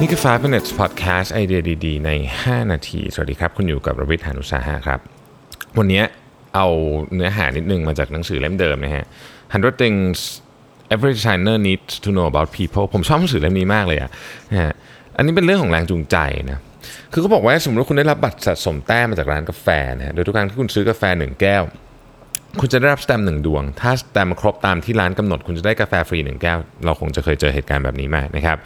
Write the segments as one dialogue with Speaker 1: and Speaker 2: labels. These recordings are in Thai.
Speaker 1: นี่คือ 5 minutes podcast ไอเดียดีๆ ใน 5 นาที สวัสดีครับ คุณอยู่กับรวิทยานุสาหะครับ วันนี้เอาเนื้อหานิดนึงมาจากหนังสือเล่มเดิมนะฮะ100 things every designer needs to know about people ผมชอบหนังสือเล่มนี้มากเลยอะนะฮะอันนี้เป็นเรื่องของแรงจูงใจนะ คือเขาบอกว่าสมมติว่าคุณได้รับบัตรสะสมแต้มมาจากร้านกาแฟนะฮะ โดยทุกครั้งที่คุณซื้อกาแฟหนึ่งแก้ว คุณจะได้รับสแตมป์หนึ่งดวง ถ้าสแตมป์ครบตามที่ร้านกำหนด คุณจะได้กาแฟฟรีหนึ่งแก้ว เราคงจะเคยเจอเหตุการณ์แบบนี้มานะครับ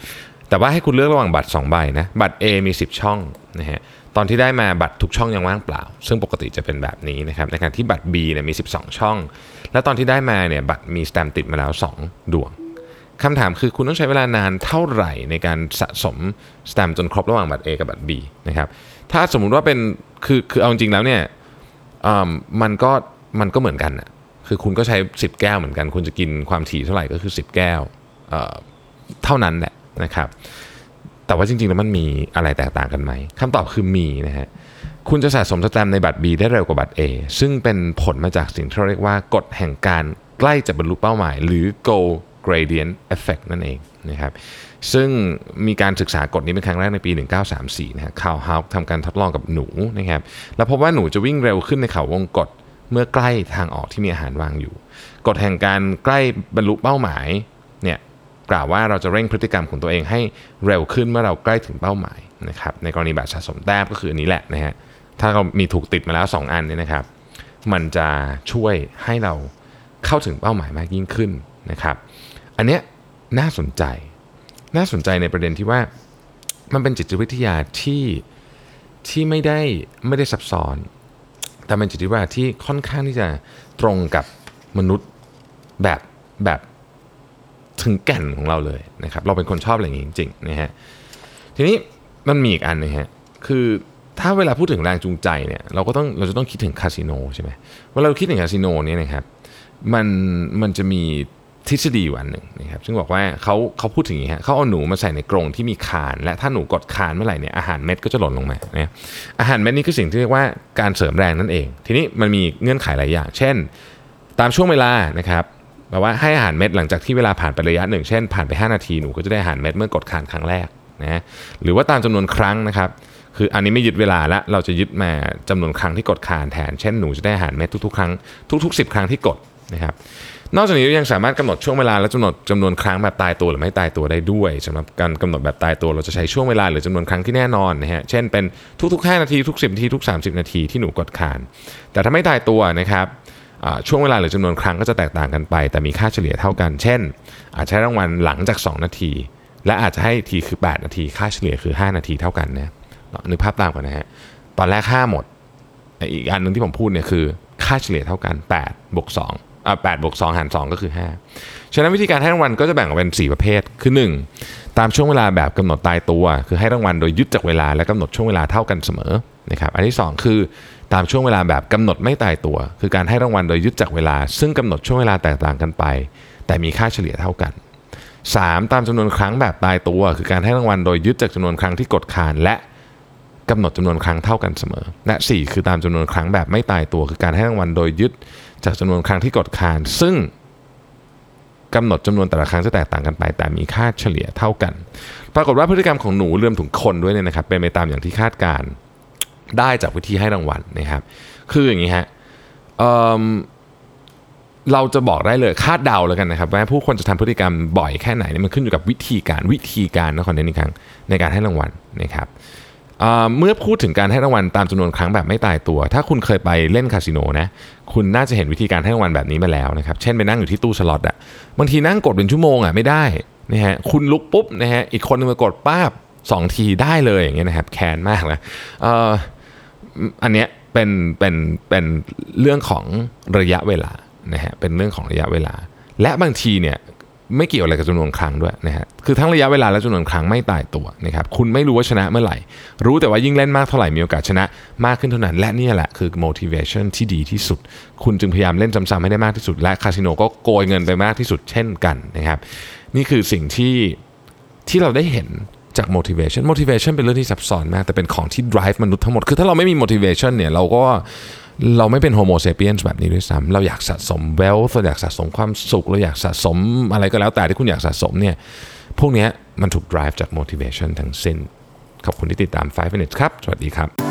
Speaker 1: แต่ว่าให้คุณเลือกระหว่างบัตร 2 ใบนะบัตร A มี 10 ช่องนะฮะตอนที่ได้มาบัตรทุกช่องยังว่างเปล่า ซึ่งปกติจะเป็นแบบนี้นะครับในขณะที่บัตร B เนี่ยมี 12 ช่อง และตอนที่ได้มาเนี่ยบัตรมีสแตมป์ติดมาแล้ว 2 ดวงคำถามคือคุณต้องใช้เวลานานเท่าไหร่ในการสะสมสแตมป์จนครบระหว่างบัตร A กับบัตร B นะครับถ้าสมมุติว่าเป็นคือคือเอาจริงแล้วเนี่ยอ่ามันก็มันก็เหมือนกันอะคือคุณก็ใช้ 10 แก้วเหมือนกัน คุณจะกินความถี่เท่าไหร่ก็คือ 10 แก้วเอ่อเท่านั้นแหละ นะครับ แต่ว่าจริงๆแล้วมันมีอะไรแตกต่างกันไหมคำตอบคือมีนะฮะคุณจะสะสมสแตมในบัตร B ได้เร็วกว่าบัตร A ซึ่งเป็นผลมาจากสิ่งที่เราเรียกว่ากฎแห่งการใกล้จะบรรลุเป้าหมาย หรือ goal gradient effect นั่นเองนะครับซึ่งมีการศึกษากฎนี้เป็นครั้งแรกในปี 1934นะฮะคาวฮาวทำการทดลองกับหนูนะครับแล้วพบว่าหนูจะวิ่งเร็วขึ้นในเขาวงกตเมื่อใกล้ทางออกที่มีอาหารวางอยู่ กฎแห่งการใกล้บรรลุเป้าหมายเนี่ย กล่าวว่าเราจะเร่งพฤติกรรมของตัวเองให้เร็วขึ้นเมื่อเราใกล้ถึงเป้าหมายนะครับในกรณีแบบสะสมแต้มก็คืออันนี้แหละนะฮะถ้าเรามีถูกติดมาแล้ว 2 อันเนี่ยนะครับ มันจะช่วยให้เราเข้าถึงเป้าหมายมากยิ่งขึ้นนะครับ อันเนี้ยน่าสนใจ น่าสนใจในประเด็นที่ว่ามันเป็นจิตวิทยาที่ที่ไม่ได้ไม่ได้ซับซ้อน แต่เป็นจิตวิทยาที่ค่อนข้างที่จะตรงกับมนุษย์แบบแบบ ถึงแก่นของเราเลยนะครับ เราเป็นคนชอบอะไรอย่างนี้จริงๆนะฮะทีนี้มันมีอีกอันหนึงฮะคือถ้าเวลาพูดถึงแรงจูงใจเนี่ยเราก็ต้องเราจะต้องคิดถึงคาสิโนใช่ไหมเวลาเราคิดถึงคาสิโนเนี่ยนะครับมันมันจะมีทฤษฎีอยู่อันหนึ่งนะครับซึ่งบอกว่าเขาเขาพูดถึงอย่างนี้ฮะเขาเอาหนูมาใส่ในกรงที่มีคาน และถ้าหนูกดคานเมื่อไหร่เนี่ยอาหารเม็ดก็จะหล่นลงมานะอาหารเม็ดนี่คือสิ่งที่เรียกว่าการเสริมแรงนั่นเอง ทีนี้มันมีเงื่อนไขหลายอย่าง เช่น ตามช่วงเวลานะครับ แบบว่าให้อาหารเม็ดหลังจากที่เวลาผ่านไประยะหนึ่ง เช่นผ่านไป 5 นาทีหนูก็จะได้อาหารเม็ดเมื่อกดคานครั้งแรกนะหรือว่าตามจำนวนครั้งนะครับ คืออันนี้ไม่ยึดเวลาละเราจะยึดมาจำนวนครั้งที่กดคานแทน เช่นหนูจะได้อาหารเม็ดทุกๆครั้งทุก ๆ 10 ครั้งที่กดนะครับนอกจากนี้ยังสามารถกำหนดช่วงเวลาและกำหนดจำนวนครั้งแบบตายตัวหรือไม่ตายตัวได้ด้วยสำหรับการกำหนดแบบตายตัว เราจะใช้ช่วงเวลาหรือจำนวนครั้งที่แน่นอนนะฮะเช่นเป็นทุกๆ 5 นาทีทุก 10นาทีทุก 30 นาทีที่หนูกดคาน แต่ถ้าไม่ตายตัวนะครับ ช่วงเวลาหรือจำนวนครั้งก็จะแตกต่างกันไป แต่มีค่าเฉลี่ยเท่ากัน เช่น อาจใช้รางวัลหลังจาก 2 นาที และอาจจะให้ทีคือ 8 นาที ค่าเฉลี่ยคือ 5 นาทีเท่ากันนะนึกภาพตามกันนะฮะตอนแรก 5 หมด อีกอันหนึ่งที่ผมพูดเนี่ยคือค่าเฉลี่ยเท่ากัน8บวก2อ่า8บวก2หาร 2 ก็คือ 5 ฉะนั้นวิธีการให้รางวัลก็จะแบ่งออกเป็น 4 ประเภท คือ 1 ตามช่วงเวลาแบบกำหนดตายตัว คือให้รางวัลโดยยึดจากเวลาและกำหนดช่วงเวลาเท่ากันเสมอนะครับ อันที่ 2 คือ ตามช่วงเวลาแบบกำหนดไม่ตายตัว คือการให้รางวัลโดยยึดจากเวลา ซึ่งกำหนดช่วงเวลาแตกต่างกันไป แต่มีค่าเฉลี่ยเท่ากัน 3. ตามจำนวนครั้งแบบตายตัว คือการให้รางวัลโดยยึดจากจำนวนครั้งที่กดคานและกำหนดจำนวนครั้งเท่ากันเสมอ และ 4 คือตามจำนวนครั้งแบบไม่ตายตัว คือการให้รางวัลโดยยึดจากจำนวนครั้งที่กดคาน ซึ่งกำหนดจำนวนแต่ละครั้งจะแตกต่างกันไป แต่มีค่าเฉลี่ยเท่ากัน ปรากฏว่าพฤติกรรมของหนูเรวมถึงคนด้วยเนี่ยนะครับเป็นไปตามอย่างที่คาดการณ์ ได้จากวิธีให้รางวัลนะครับ คืออย่างนี้ฮะเเราจะบอกได้เลยคาดเดาแล้วกันนะครับว่าผู้คนจะทำพฤติกรรมบ่อยแค่ไหนเนี่ยมันขึ้นอยู่กับวิธีการวิธีการนะขอเน้นอีกครั้งในการให้รางวัลนะครับเเมื่อพูดถึงการให้รางวัลตามจำนวนครั้งแบบไม่ตายตัว ถ้าคุณเคยไปเล่นคาสิโนนะคุณน่าจะเห็นวิธีการให้รางวัลแบบนี้มาแล้วนะครับเช่นไปนั่งอยู่ที่ตู้สล็อตอะบางทีนั่งกดเป็นชั่วโมงอะไม่ได้นะฮะคุณลุกปุ๊บนะฮะอีกคนนึงมากดป้าบ สองทีได้เลยอย่างเงี้ยนะครับแคนมากนะเอออันเนี้ยเป็นเป็นเป็นเรื่องของระยะเวลานะฮะเป็นเรื่องของระยะเวลา และบางทีเนี่ยไม่เกี่ยวอะไรกับจำนวนครั้งด้วยนะฮะคือทั้งระยะเวลาและจำนวนครั้งไม่ตายตัวนะครับคุณไม่รู้ว่าชนะเมื่อไหร่ รู้แต่ว่ายิ่งเล่นมากเท่าไหร่มีโอกาสชนะมากขึ้นเท่านั้น และนี่แหละคือ motivation ที่ดีที่สุด คุณจึงพยายามเล่นซ้ำๆให้ได้มากที่สุด และคาสิโนก็โกยเงินไปมากที่สุดเช่นกันนะครับนี่คือสิ่งที่ที่เราได้เห็น จาก motivation motivation เป็นเรื่องที่ซับซ้อนมาก แต่เป็นของที่ drive มนุษย์ทั้งหมด คือถ้าเราไม่มี motivation เนี่ยเราก็เราไม่เป็น homo sapiens แบบนี้ด้วยซ้ำเราอยากสะสม wealth เราอยากสะสมความสุข เราอยากสะสมอะไรก็แล้วแต่ที่คุณอยากสะสมเนี่ยพวกนี้มันถูก drive จาก motivation ทั้งสิ้น ขอบคุณที่ติดตาม 5 minutes ครับ สวัสดีครับ